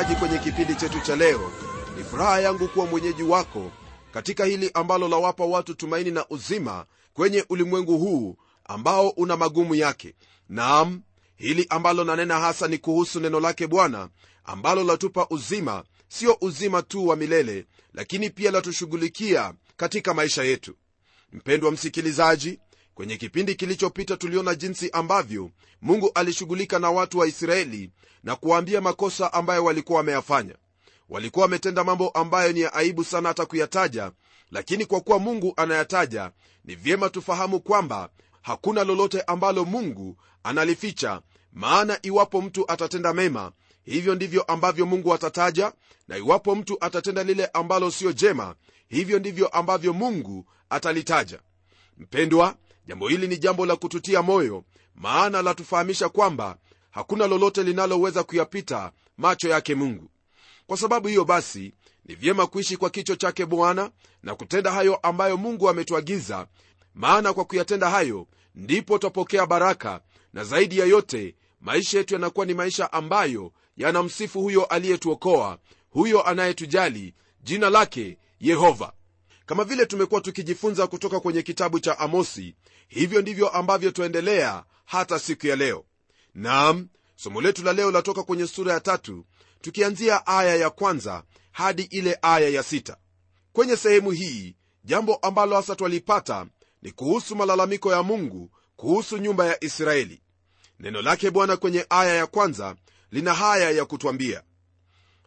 msikilizaji kwenye kipindi chetu cha leo. Ni furaha yangu kuwa mwenyeji wako katika hili ambalo lawapa watu tumaini na uzima kwenye ulimwengu huu ambao una magumu yake. Naam hili ambalo nanena hasa ni kuhusu neno lake bwana ambalo latupa uzima sio uzima tu wa milele lakini pia latushughulikia katika maisha yetu. Mpendwa msikilizaji kwenye kipindi kilichopita tuliona jinsi ambavyo mungu alishughulika na watu wa israeli na kuwaambia makosa ambayo walikuwa wameyafanya. Walikuwa wametenda mambo ambayo ni ya aibu sana hata kuyataja lakini kwa kuwa mungu anayataja ni vyema tufahamu kwamba hakuna lolote ambalo mungu analificha maana iwapo mtu atatenda mema hivyo ndivyo ambavyo mungu atataja na iwapo mtu atatenda lile ambalo siyo jema hivyo ndivyo ambavyo mungu atalitaja. Mpendwa jambo hili ni jambo la kututia moyo maana latufahamisha kwamba hakuna lolote linaloweza kuyapita macho yake mungu. Kwa sababu hiyo basi ni vyema kuishi kwa kicho chake bwana na kutenda hayo ambayo mungu ametuagiza maana kwa kuyatenda hayo ndipo twapokea baraka na zaidi ya yote maisha yetu yanakuwa ni maisha ambayo yanamsifu huyo aliyetuokoa huyo anayetujali jina lake yehova kama vile tumekuwa tukijifunza kutoka kwenye kitabu cha amosi hivyo ndivyo ambavyo twaendelea hata siku ya leo. Nam somo letu la leo latoka kwenye sura ya tatu tukianzia aya ya kwanza hadi ile aya ya sita. Kwenye sehemu hii jambo ambalo hasa twalipata ni kuhusu malalamiko ya mungu kuhusu nyumba ya israeli. Neno lake bwana kwenye aya ya kwanza lina haya ya kutwambia.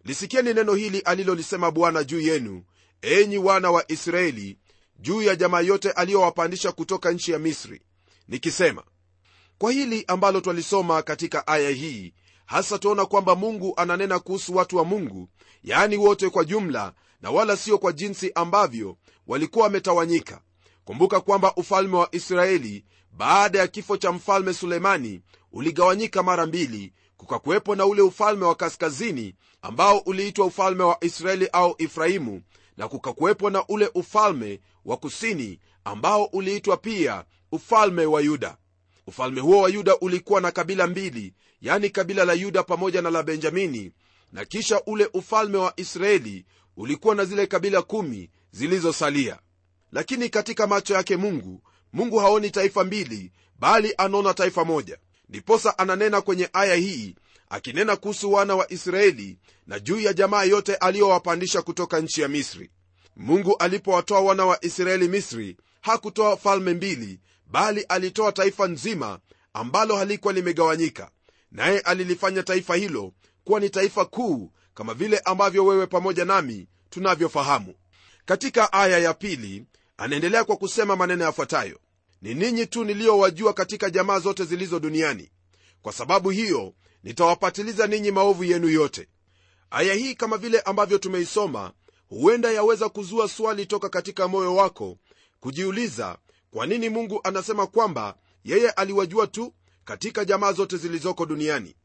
Lisikieni neno hili alilolisema bwana juu yenu enyi wana wa israeli juu ya jamaa yote aliyowapandisha kutoka nchi ya misri nikisema kwa hili ambalo twalisoma katika aya hii hasa tuona kwamba mungu ananena kuhusu watu wa mungu yaani wote kwa jumla na wala sio kwa jinsi ambavyo walikuwa wametawanyika. Kumbuka kwamba ufalme wa israeli baada ya kifo cha mfalme sulemani uligawanyika mara mbili. Kukakuwepo na ule ufalme wa kaskazini ambao uliitwa ufalme wa israeli au efraimu na kukakuwepo na ule ufalme wa kusini ambao uliitwa pia ufalme wa yuda. Ufalme huo wa yuda ulikuwa na kabila mbili yani kabila la yuda pamoja na la benjamini na kisha ule ufalme wa israeli ulikuwa na zile kabila kumi zilizosalia. Lakini katika macho yake mungu mungu haoni taifa mbili bali anaona taifa moja. Ndiposa ananena kwenye aya hii akinena kuhusu wana wa israeli na juu ya jamaa yote aliyowapandisha kutoka nchi ya misri. Mungu alipowatoa wana wa israeli misri hakutoa falme mbili bali alitoa taifa nzima ambalo halikuwa limegawanyika. Naye alilifanya taifa hilo kuwa ni taifa kuu kama vile ambavyo wewe pamoja nami tunavyofahamu. Katika aya ya pili anaendelea kwa kusema maneno yafuatayo. Ni ninyi tu niliyowajua katika jamaa zote zilizo duniani. Kwa sababu hiyo nitawapatiliza ninyi maovu yenu yote. Aya hii kama vile ambavyo tumeisoma huenda yaweza kuzua swali toka katika moyo wako kujiuliza kwa nini mungu anasema kwamba yeye aliwajua tu katika jamaa zote zilizoko duniani?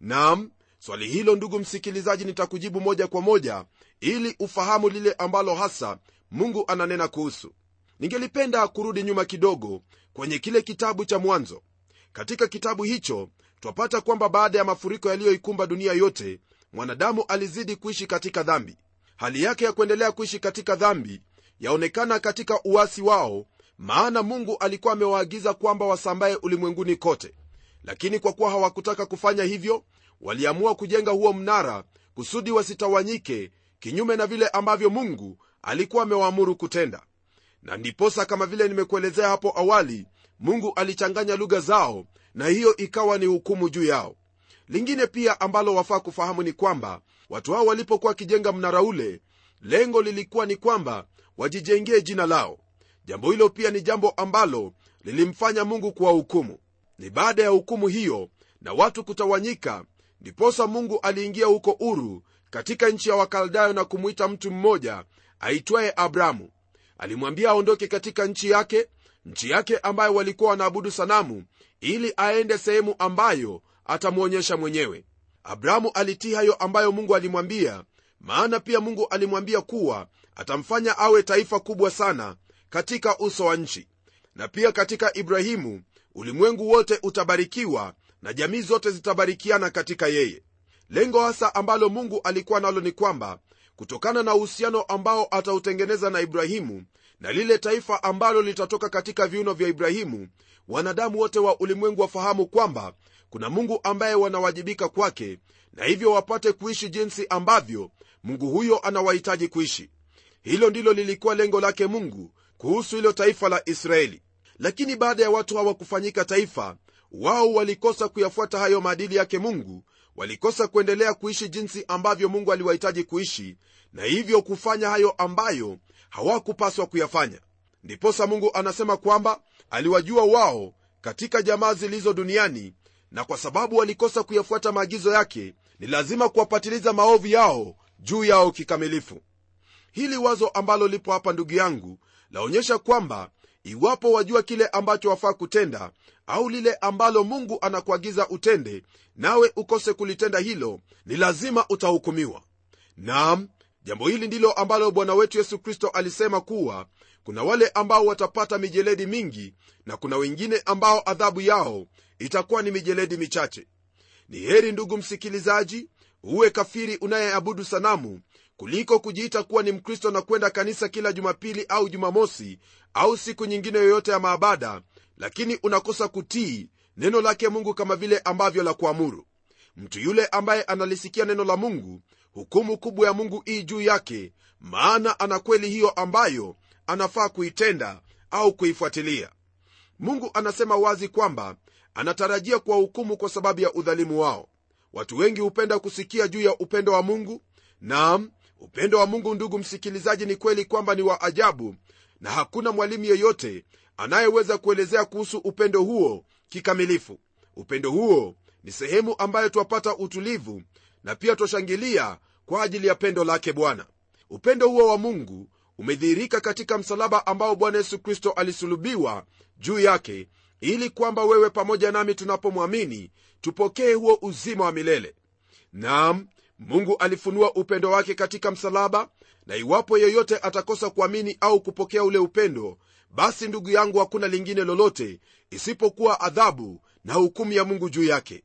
Nam swali hilo ndugu msikilizaji nitakujibu moja kwa moja ili ufahamu lile ambalo hasa mungu ananena kuhusu. Ningelipenda kurudi nyuma kidogo kwenye kile kitabu cha mwanzo. Katika kitabu hicho twapata kwamba baada ya mafuriko yaliyoikumba dunia yote mwanadamu alizidi kuishi katika dhambi. Hali yake ya kuendelea kuishi katika dhambi yaonekana katika uasi wao maana mungu alikuwa amewaagiza kwamba wasambaye ulimwenguni kote. Lakini kwa kuwa hawakutaka kufanya hivyo waliamua kujenga huo mnara kusudi wasitawanyike kinyume na vile ambavyo mungu alikuwa amewaamuru kutenda. Na ndiposa kama vile nimekuelezea hapo awali mungu alichanganya lugha zao na hiyo ikawa ni hukumu juu yao. Lingine pia ambalo wafaa kufahamu ni kwamba watu hao walipokuwa wakijenga mnara ule lengo lilikuwa ni kwamba wajijengee jina lao. Jambo hilo pia ni jambo ambalo lilimfanya mungu kuwahukumu ni baada ya hukumu hiyo na watu kutawanyika ndiposa mungu aliingia huko uru katika nchi ya wakaldayo na kumwita mtu mmoja aitwaye abramu. Alimwambia aondoke katika nchi yake nchi yake ambayo walikuwa wanaabudu sanamu ili aende sehemu ambayo atamwonyesha mwenyewe. Abrahamu alitii hayo ambayo mungu alimwambia maana pia mungu alimwambia kuwa atamfanya awe taifa kubwa sana katika uso wa nchi. Na pia katika ibrahimu ulimwengu wote utabarikiwa na jamii zote zitabarikiana katika yeye. Lengo hasa ambalo mungu alikuwa nalo ni kwamba kutokana na uhusiano ambao atautengeneza na ibrahimu na lile taifa ambalo litatoka katika viuno vya ibrahimu wanadamu wote wa ulimwengu wafahamu kwamba kuna mungu ambaye wanawajibika kwake na hivyo wapate kuishi jinsi ambavyo mungu huyo anawahitaji kuishi. Hilo ndilo lilikuwa lengo lake mungu kuhusu hilo taifa la israeli. Lakini baada ya watu hawa kufanyika taifa wao walikosa kuyafuata hayo maadili yake mungu walikosa kuendelea kuishi jinsi ambavyo mungu aliwahitaji kuishi na hivyo kufanya hayo ambayo hawakupaswa kuyafanya. Ndiposa mungu anasema kwamba aliwajua wao katika jamaa zilizo duniani na kwa sababu walikosa kuyafuata maagizo yake ni lazima kuwapatiliza maovu yao juu yao kikamilifu. Hili wazo ambalo lipo hapa ndugu yangu laonyesha kwamba iwapo wajua kile ambacho wafaa kutenda au lile ambalo mungu anakuagiza utende nawe ukose kulitenda hilo ni lazima utahukumiwa. Nam jambo hili ndilo ambalo bwana wetu yesu kristo alisema kuwa kuna wale ambao watapata mijeledi mingi na kuna wengine ambao adhabu yao itakuwa ni mijeledi michache. Ni heri ndugu msikilizaji uwe kafiri unayeabudu sanamu kuliko kujiita kuwa ni mkristo na kwenda kanisa kila jumapili au jumamosi au siku nyingine yoyote ya maabada lakini unakosa kutii neno lake mungu kama vile ambavyo la kuamuru. Mtu yule ambaye analisikia neno la mungu hukumu kubwa ya mungu ii juu yake maana ana kweli hiyo ambayo anafaa kuitenda au kuifuatilia. Mungu anasema wazi kwamba anatarajia kuwahukumu kwa sababu ya udhalimu wao. Watu wengi hupenda kusikia juu ya upendo wa mungu. Naam upendo wa mungu ndugu msikilizaji ni kweli kwamba ni wa ajabu na hakuna mwalimu yeyote anayeweza kuelezea kuhusu upendo huo kikamilifu. Upendo huo ni sehemu ambayo twapata utulivu na pia twashangilia kwa ajili ya pendo lake bwana. Upendo huo wa mungu umedhihirika katika msalaba ambao bwana yesu kristo alisulubiwa juu yake ili kwamba wewe pamoja nami tunapomwamini tupokee huo uzima wa milele. Nam mungu alifunua upendo wake katika msalaba na iwapo yeyote atakosa kuamini au kupokea ule upendo basi ndugu yangu hakuna lingine lolote isipokuwa adhabu na hukumu ya mungu juu yake.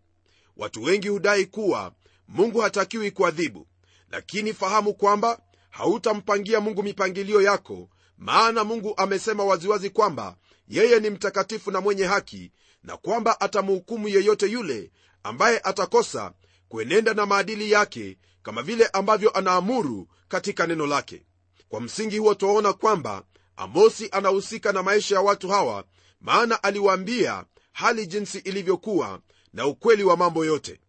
Watu wengi hudai kuwa mungu hatakiwi kuadhibu lakini fahamu kwamba hautampangia mungu mipangilio yako maana mungu amesema waziwazi kwamba yeye ni mtakatifu na mwenye haki na kwamba atamhukumu yeyote yule ambaye atakosa kuenenda na maadili yake kama vile ambavyo anaamuru katika neno lake. Kwa msingi huo twaona kwamba amosi anahusika na maisha ya watu hawa maana aliwaambia hali jinsi ilivyokuwa na ukweli wa mambo yote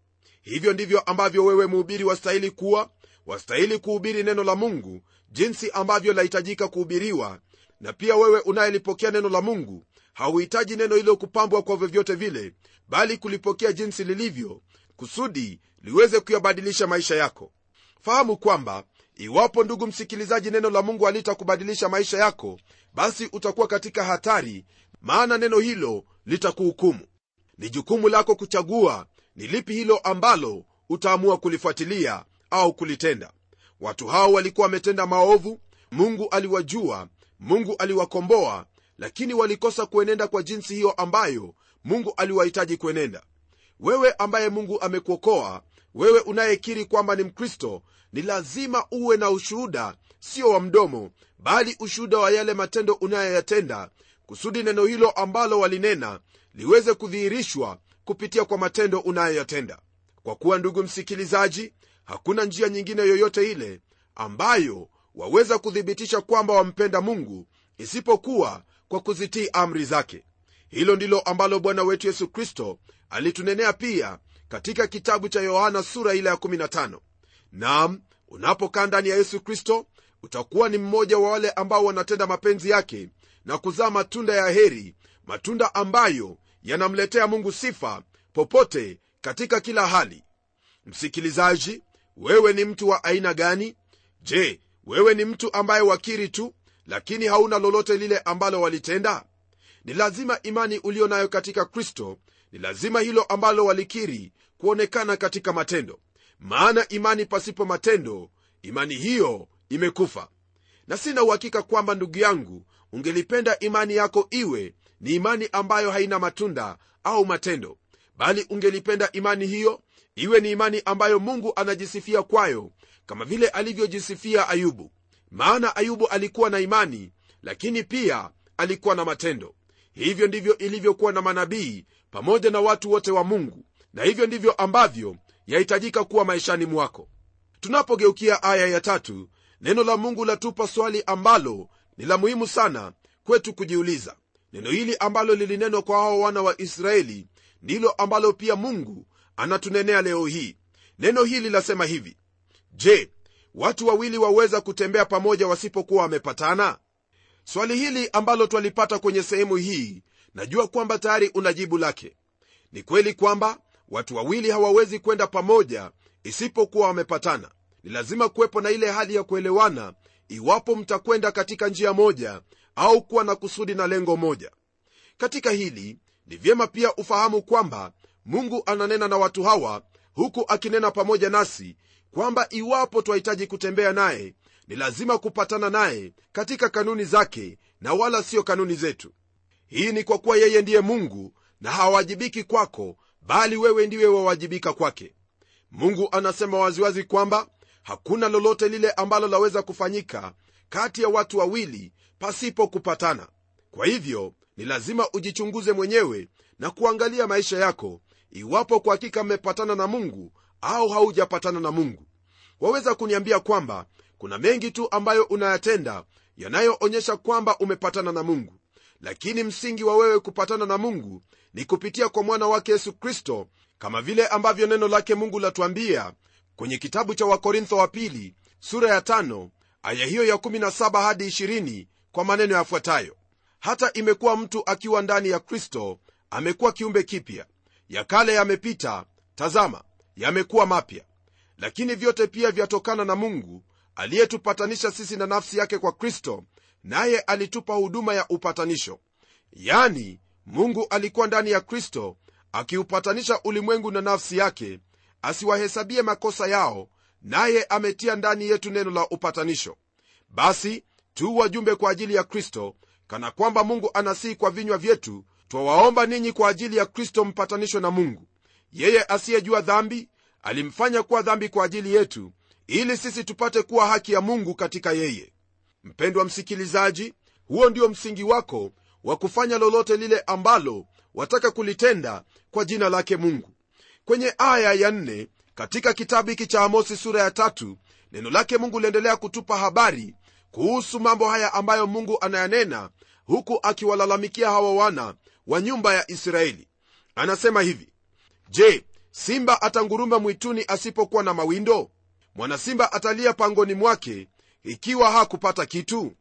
hivyo ndivyo ambavyo wewe mhubiri wastahili kuwa wastahili kuhubiri neno la mungu jinsi ambavyo lahitajika kuhubiriwa. Na pia wewe unayelipokea neno la mungu hauhitaji neno hilo kupambwa kwa vyovyote vile bali kulipokea jinsi lilivyo kusudi liweze kuyabadilisha maisha yako. Fahamu kwamba iwapo ndugu msikilizaji neno la mungu halitakubadilisha maisha yako basi utakuwa katika hatari maana neno hilo litakuhukumu. Ni jukumu lako kuchagua ni lipi hilo ambalo utaamua kulifuatilia au kulitenda? Watu hao walikuwa wametenda maovu mungu aliwajua mungu aliwakomboa lakini walikosa kuenenda kwa jinsi hiyo ambayo mungu aliwahitaji kuenenda. Wewe ambaye mungu amekuokoa wewe unayekiri kwamba ni mkristo ni lazima uwe na ushuhuda sio wa mdomo bali ushuhuda wa yale matendo unayoyatenda kusudi neno hilo ambalo walinena liweze kudhihirishwa kupitia kwa matendo unayoyatenda. Kwa kuwa ndugu msikilizaji hakuna njia nyingine yoyote ile ambayo waweza kuthibitisha kwamba wampenda mungu isipokuwa kwa kuzitii amri zake. Hilo ndilo ambalo bwana wetu yesu kristo alitunenea pia katika kitabu cha yohana sura ile ya 15 nam unapokaa ndani ya yesu kristo utakuwa ni mmoja wa wale ambao wanatenda mapenzi yake na kuzaa matunda ya heri matunda ambayo yanamletea mungu sifa popote katika kila hali. Msikilizaji wewe ni mtu wa aina gani? Je wewe ni mtu ambaye wakiri tu lakini hauna lolote lile ambalo walitenda? Ni lazima imani ulio nayo katika kristo ni lazima hilo ambalo walikiri kuonekana katika matendo. Maana imani pasipo matendo imani hiyo imekufa. Na sina uhakika kwamba ndugu yangu ungelipenda imani yako iwe ni imani ambayo haina matunda au matendo bali ungelipenda imani hiyo iwe ni imani ambayo mungu anajisifia kwayo kama vile alivyojisifia ayubu. Maana ayubu alikuwa na imani lakini pia alikuwa na matendo. Hivyo ndivyo ilivyokuwa na manabii pamoja na watu wote wa mungu na hivyo ndivyo ambavyo yahitajika kuwa maishani mwako. Tunapogeukia aya ya tatu neno la mungu latupa swali ambalo ni la muhimu sana kwetu kujiuliza neno hili ambalo lilinenwa kwa hao wana wa israeli ndilo ambalo pia mungu anatunenea leo hii. Neno hili lasema hivi je watu wawili waweza kutembea pamoja wasipokuwa wamepatana? Swali hili ambalo twalipata kwenye sehemu hii najua kwamba tayari una jibu lake. Ni kweli kwamba watu wawili hawawezi kwenda pamoja isipokuwa wamepatana. Ni lazima kuwepo na ile hali ya kuelewana iwapo mtakwenda katika njia moja au kuwa na kusudi na lengo moja. Katika hili ni vyema pia ufahamu kwamba mungu ananena na watu hawa huku akinena pamoja nasi kwamba iwapo twahitaji kutembea naye ni lazima kupatana naye katika kanuni zake na wala sio kanuni zetu. Hii ni kwa kuwa yeye ndiye mungu na hawajibiki kwako bali wewe ndiwe wawajibika kwake. Mungu anasema waziwazi kwamba hakuna lolote lile ambalo laweza kufanyika kati ya watu wawili pasipo kupatana. Kwa hivyo ni lazima ujichunguze mwenyewe na kuangalia maisha yako iwapo kwa hakika mmepatana na mungu au haujapatana na mungu. Waweza kuniambia kwamba kuna mengi tu ambayo unayatenda yanayoonyesha kwamba umepatana na mungu. Lakini msingi wa wewe kupatana na mungu ni kupitia kwa mwana wake yesu kristo kama vile ambavyo neno lake mungu latuambia kwenye kitabu cha wakorintho wa pili sura ya tano, aya hiyo ya 17 hadi 20 kwa maneno yafuatayo. Hata imekuwa mtu akiwa ndani ya kristo amekuwa kiumbe kipya. Ya kale yamepita tazama yamekuwa mapya. Lakini vyote pia vyatokana na mungu aliyetupatanisha sisi na nafsi yake kwa kristo naye alitupa huduma ya upatanisho. Yani mungu alikuwa ndani ya kristo akiupatanisha ulimwengu na nafsi yake asiwahesabie makosa yao naye ametia ndani yetu neno la upatanisho. Basi tu wajumbe kwa ajili ya kristo kana kwamba mungu anasihi kwa vinywa vyetu twawaomba ninyi kwa ajili ya kristo mpatanisho na mungu. Yeye asiyejua dhambi alimfanya kuwa dhambi kwa ajili yetu ili sisi tupate kuwa haki ya mungu katika yeye. Mpendwa msikilizaji huo ndio msingi wako wa kufanya lolote lile ambalo wataka kulitenda kwa jina lake mungu. Kwenye aya ya nne katika kitabu hiki cha amosi sura ya tatu neno lake mungu liendelea kutupa habari kuhusu mambo haya ambayo mungu anayanena huku akiwalalamikia hawa wana wa nyumba ya israeli. Anasema hivi je simba atanguruma mwituni asipokuwa na mawindo? Mwanasimba atalia pangoni mwake ikiwa hakupata kitu?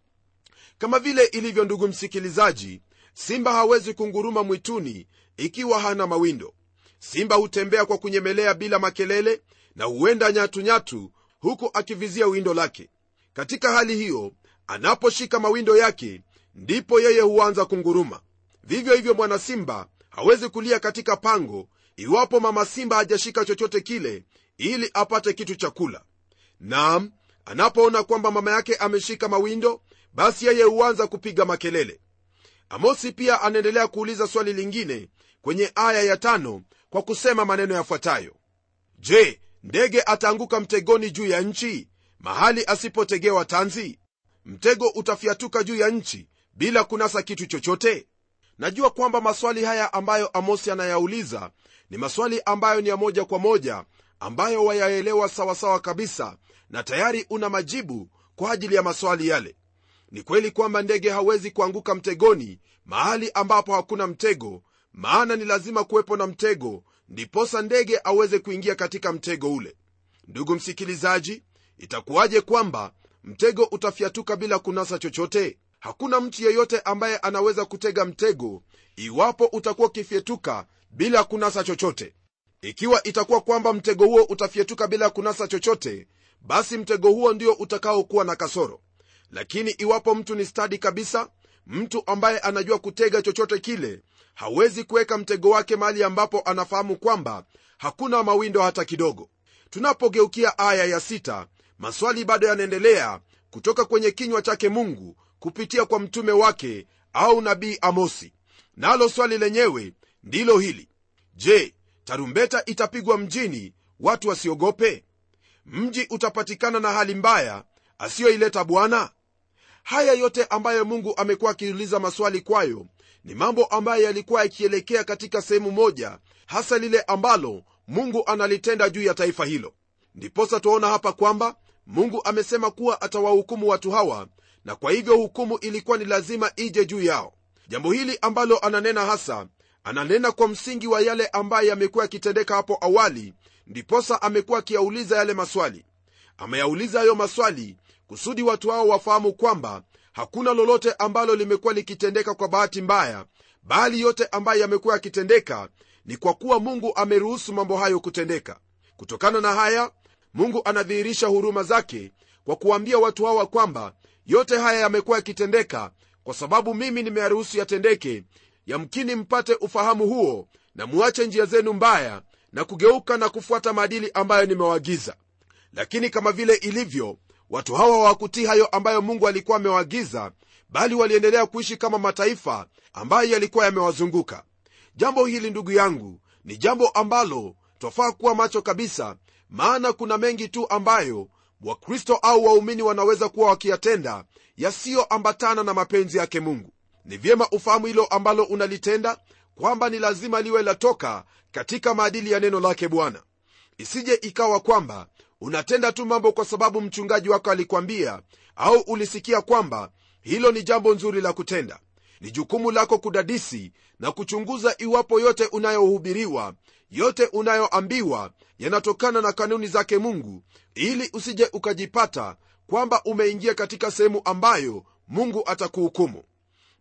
Kama vile ilivyo ndugu msikilizaji simba hawezi kunguruma mwituni ikiwa hana mawindo. Simba hutembea kwa kunyemelea bila makelele na huenda nyatunyatu huku akivizia windo lake katika hali hiyo anaposhika mawindo yake ndipo yeye huanza kunguruma. Vivyo hivyo mwana simba hawezi kulia katika pango iwapo mama simba hajashika chochote kile ili apate kitu cha kula. Naam anapoona kwamba mama yake ameshika mawindo basi yeye huanza kupiga makelele. Amosi pia anaendelea kuuliza swali lingine kwenye aya ya tano kwa kusema maneno yafuatayo. Je ndege ataanguka mtegoni juu ya nchi mahali asipotegewa tanzi? Mtego utafyatuka juu ya nchi bila kunasa kitu chochote? Najua kwamba maswali haya ambayo amosi anayauliza ni maswali ambayo ni ya moja kwa moja ambayo wayaelewa sawasawa kabisa na tayari una majibu kwa ajili ya maswali yale. Ni kweli kwamba ndege hawezi kuanguka mtegoni mahali ambapo hakuna mtego maana ni lazima kuwepo na mtego ndiposa ndege aweze kuingia katika mtego ule. Ndugu msikilizaji itakuwaje kwamba mtego utafyatuka bila kunasa chochote? Hakuna mtu yeyote ambaye anaweza kutega mtego iwapo utakuwa ukifyetuka bila kunasa chochote. Ikiwa itakuwa kwamba mtego huo utafyetuka bila kunasa chochote basi mtego huo ndio utakaokuwa na kasoro. Lakini iwapo mtu ni stadi kabisa mtu ambaye anajua kutega chochote kile hawezi kuweka mtego wake mahali ambapo anafahamu kwamba hakuna mawindo hata kidogo. Tunapogeukia aya ya maswali bado yanaendelea kutoka kwenye kinywa chake mungu kupitia kwa mtume wake au nabii amosi. Nalo swali lenyewe ndilo hili. Je tarumbeta itapigwa mjini watu wasiogope? Mji utapatikana na hali mbaya asiyoileta bwana? Haya yote ambayo mungu amekuwa akiuliza maswali kwayo ni mambo ambayo yalikuwa yakielekea katika sehemu moja hasa lile ambalo mungu analitenda juu ya taifa hilo. Ndiposa twaona hapa kwamba mungu amesema kuwa atawahukumu watu hawa na kwa hivyo hukumu ilikuwa ni lazima ije juu yao. Jambo hili ambalo ananena hasa ananena kwa msingi wa yale ambayo yamekuwa yakitendeka hapo awali ndiposa amekuwa akiyauliza yale maswali. Ameyauliza hayo maswali kusudi watu hao wafahamu kwamba hakuna lolote ambalo limekuwa likitendeka kwa bahati mbaya bali yote ambayo yamekuwa yakitendeka ni kwa kuwa mungu ameruhusu mambo hayo kutendeka. Kutokana na haya mungu anadhihirisha huruma zake kwa kuwaambia watu hawa kwamba yote haya yamekuwa yakitendeka kwa sababu mimi nimeyaruhusu yatendeke yamkini mpate ufahamu huo na muache njia zenu mbaya na kugeuka na kufuata maadili ambayo nimewaagiza. Lakini kama vile ilivyo watu hawa hawakutii hayo ambayo mungu alikuwa amewaagiza bali waliendelea kuishi kama mataifa ambayo yalikuwa yamewazunguka. Jambo hili ndugu yangu ni jambo ambalo twafaa kuwa macho kabisa maana kuna mengi tu ambayo wakristo au waumini wanaweza kuwa wakiyatenda yasiyoambatana na mapenzi yake mungu. Ni vyema ufahamu hilo ambalo unalitenda kwamba ni lazima liwe latoka katika maadili ya neno lake bwana. Isije ikawa kwamba unatenda tu mambo kwa sababu mchungaji wako alikwambia au ulisikia kwamba hilo ni jambo nzuri la kutenda. Ni jukumu lako kudadisi na kuchunguza iwapo yote unayohubiriwa yote unayoambiwa yanatokana na kanuni zake mungu ili usije ukajipata kwamba umeingia katika sehemu ambayo mungu atakuhukumu.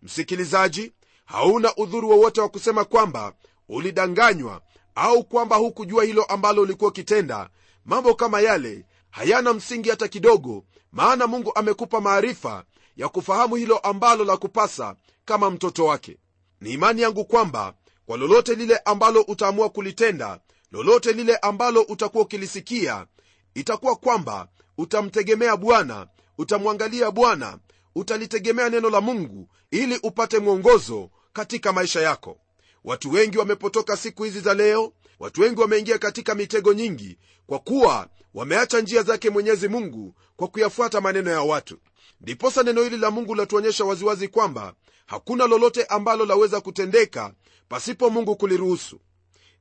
Msikilizaji hauna udhuru wowote wa kusema kwamba ulidanganywa au kwamba hukujua hilo ambalo ulikuwa ukitenda. Mambo kama yale hayana msingi hata kidogo maana mungu amekupa maarifa ya kufahamu hilo ambalo la kupasa kama mtoto wake. Ni imani yangu kwamba kwa lolote lile ambalo utaamua kulitenda lolote lile ambalo utakuwa ukilisikia itakuwa kwamba utamtegemea bwana utamwangalia bwana utalitegemea neno la mungu ili upate mwongozo katika maisha yako. Watu wengi wamepotoka siku hizi za leo watu wengi wameingia katika mitego nyingi kwa kuwa wameacha njia zake mwenyezi mungu kwa kuyafuata maneno ya watu. Ndiposa neno hili la mungu latuonyesha waziwazi kwamba hakuna lolote ambalo laweza kutendeka pasipo mungu kuliruhusu.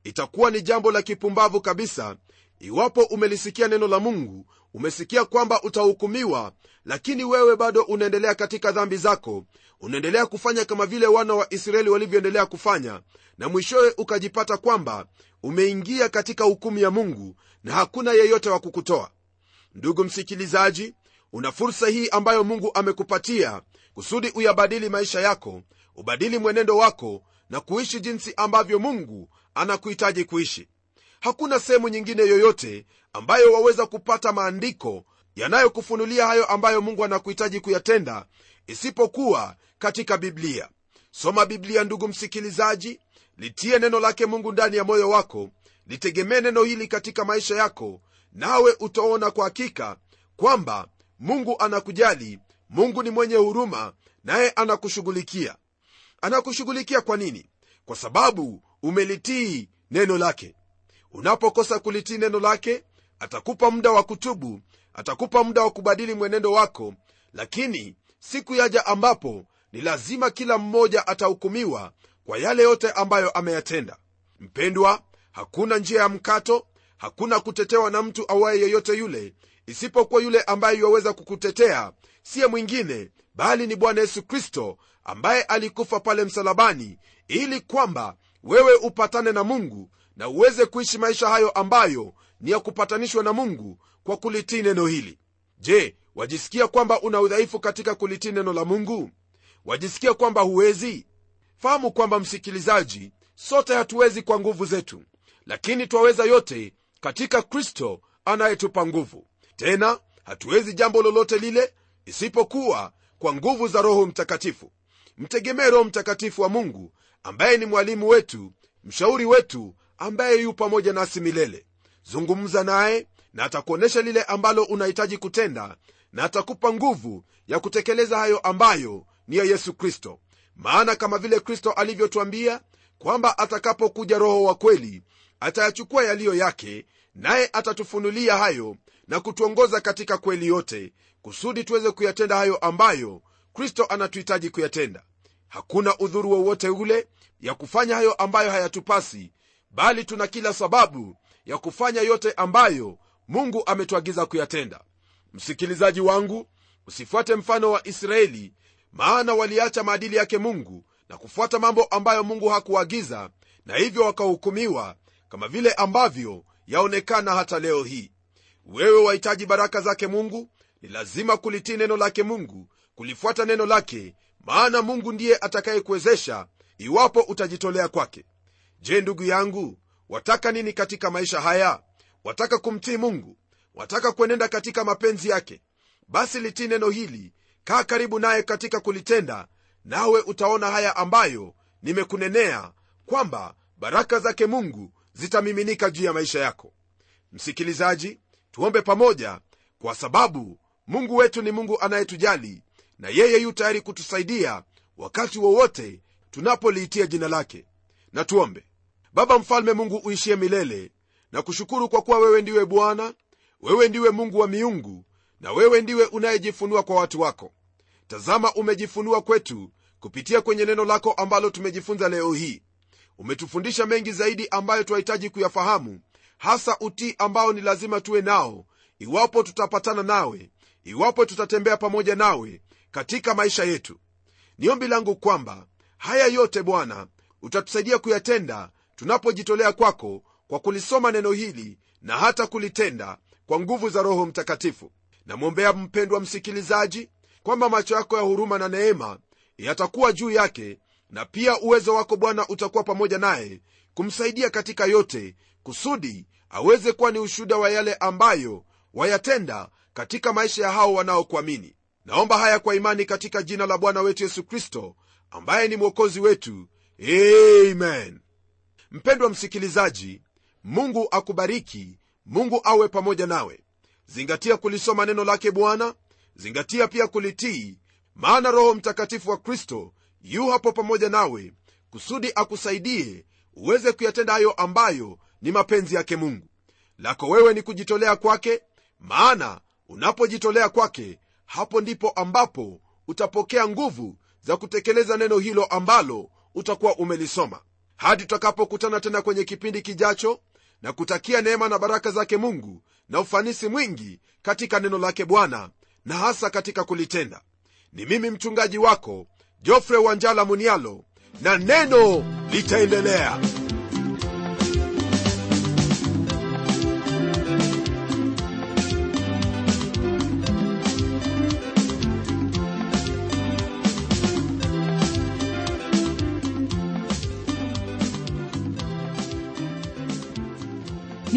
Itakuwa ni jambo la kipumbavu kabisa iwapo umelisikia neno la mungu umesikia kwamba utahukumiwa lakini wewe bado unaendelea katika dhambi zako unaendelea kufanya kama vile wana wa israeli walivyoendelea kufanya na mwishowe ukajipata kwamba umeingia katika hukumu ya mungu na hakuna yeyote wa kukutoa. Ndugu msikilizaji una fursa hii ambayo mungu amekupatia kusudi uyabadili maisha yako ubadili mwenendo wako na kuishi jinsi ambavyo mungu anakuhitaji kuishi. Hakuna sehemu nyingine yoyote ambayo waweza kupata maandiko yanayokufunulia hayo ambayo mungu anakuhitaji kuyatenda isipokuwa katika biblia. Soma biblia ndugu msikilizaji litie neno lake mungu ndani ya moyo wako litegemee neno hili katika maisha yako nawe utaona kwa hakika kwamba mungu anakujali mungu ni mwenye huruma naye anakushughulikia anakushughulikia kwa nini? Kwa sababu umelitii neno lake. Unapokosa kulitii neno lake atakupa muda wa kutubu atakupa muda wa kubadili mwenendo wako lakini siku yaja ambapo ni lazima kila mmoja atahukumiwa kwa yale yote ambayo ameyatenda. Mpendwa hakuna njia ya mkato hakuna kutetewa na mtu awaye yeyote yule isipokuwa yule ambaye yuwaweza kukutetea siye mwingine bali ni bwana yesu kristo ambaye alikufa pale msalabani ili kwamba wewe upatane na mungu na uweze kuishi maisha hayo ambayo ni ya kupatanishwa na mungu kwa kulitii neno hili. Je wajisikia kwamba una udhaifu katika kulitii neno la mungu? Wajisikia kwamba huwezi? Fahamu kwamba msikilizaji sote hatuwezi kwa nguvu zetu lakini twaweza yote katika kristo anayetupa nguvu. Tena hatuwezi jambo lolote lile isipokuwa kwa nguvu za roho mtakatifu mtegemee roho mtakatifu wa mungu ambaye ni mwalimu wetu mshauri wetu ambaye yu pamoja nasi milele. Zungumza naye na atakuonyesha lile ambalo unahitaji kutenda na atakupa nguvu ya kutekeleza hayo ambayo ni ya yesu kristo. Maana kama vile kristo alivyotwambia kwamba atakapokuja roho wa kweli atayachukua yaliyo yake naye atatufunulia hayo na kutuongoza katika kweli yote kusudi tuweze kuyatenda hayo ambayo kristo anatuhitaji kuyatenda. Hakuna udhuru wowote ule ya kufanya hayo ambayo hayatupasi bali tuna kila sababu ya kufanya yote ambayo mungu ametuagiza kuyatenda. Msikilizaji wangu usifuate mfano wa israeli maana waliacha maadili yake mungu na kufuata mambo ambayo mungu hakuagiza na hivyo wakahukumiwa kama vile ambavyo yaonekana hata leo hii. Wewe wahitaji baraka zake mungu ni lazima kulitii neno lake mungu kulifuata neno lake maana mungu ndiye atakayekuwezesha iwapo utajitolea kwake. Je ndugu yangu wataka nini katika maisha haya? Wataka kumtii mungu? Wataka kuenenda katika mapenzi yake? Basi litii neno hili kaa karibu naye katika kulitenda nawe utaona haya ambayo nimekunenea kwamba baraka zake mungu zitamiminika juu ya maisha yako. Msikilizaji tuombe pamoja kwa sababu mungu wetu ni mungu anayetujali na yeye yu tayari kutusaidia wakati wowote tunapoliitia jina lake. Na tuombe. Baba mfalme mungu uishie milele na kushukuru kwa kuwa wewe ndiwe bwana wewe ndiwe mungu wa miungu na wewe ndiwe unayejifunua kwa watu wako. Tazama umejifunua kwetu kupitia kwenye neno lako ambalo tumejifunza leo hii. Umetufundisha mengi zaidi ambayo twahitaji kuyafahamu hasa utii ambao ni lazima tuwe nao iwapo tutapatana nawe iwapo tutatembea pamoja nawe katika maisha yetu. Ni ombi langu kwamba haya yote bwana utatusaidia kuyatenda tunapojitolea kwako kwa kulisoma neno hili na hata kulitenda kwa nguvu za roho mtakatifu. Namwombea mpendwa msikilizaji kwamba macho yako ya huruma na neema yatakuwa juu yake na pia uwezo wako bwana utakuwa pamoja naye kumsaidia katika yote kusudi aweze kuwa ni ushuhuda wa yale ambayo wayatenda katika maisha ya hao wanaokuamini naomba haya kwa imani katika jina la bwana wetu yesu kristo ambaye ni mwokozi wetu. Amen. Mpendwa msikilizaji mungu akubariki mungu awe pamoja nawe. Zingatia kulisoma neno lake bwana zingatia pia kulitii maana roho mtakatifu wa kristo yu hapo pamoja nawe kusudi akusaidie uweze kuyatenda hayo ambayo ni mapenzi yake mungu. Lako wewe ni kujitolea kwake maana unapojitolea kwake hapo ndipo ambapo utapokea nguvu za kutekeleza neno hilo ambalo utakuwa umelisoma. Hadi tutakapokutana tena kwenye kipindi kijacho na kutakia neema na baraka zake mungu na ufanisi mwingi katika neno lake bwana na hasa katika kulitenda. Ni mimi mchungaji wako jofre wanjala munialo na neno litaendelea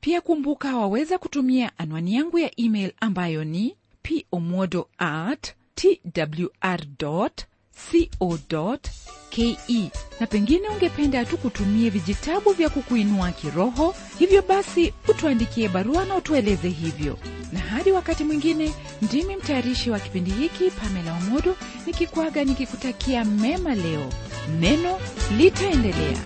pia kumbuka waweza kutumia anwani yangu ya email ambayo ni pomodo at twr co ke na pengine ungependa tu kutumie vijitabu vya kukuinua kiroho hivyo basi utuandikie barua na utueleze hivyo. Na hadi wakati mwingine ndimi mtayarishi wa kipindi hiki pamela omodo nikikwaga nikikutakia mema leo. Neno litaendelea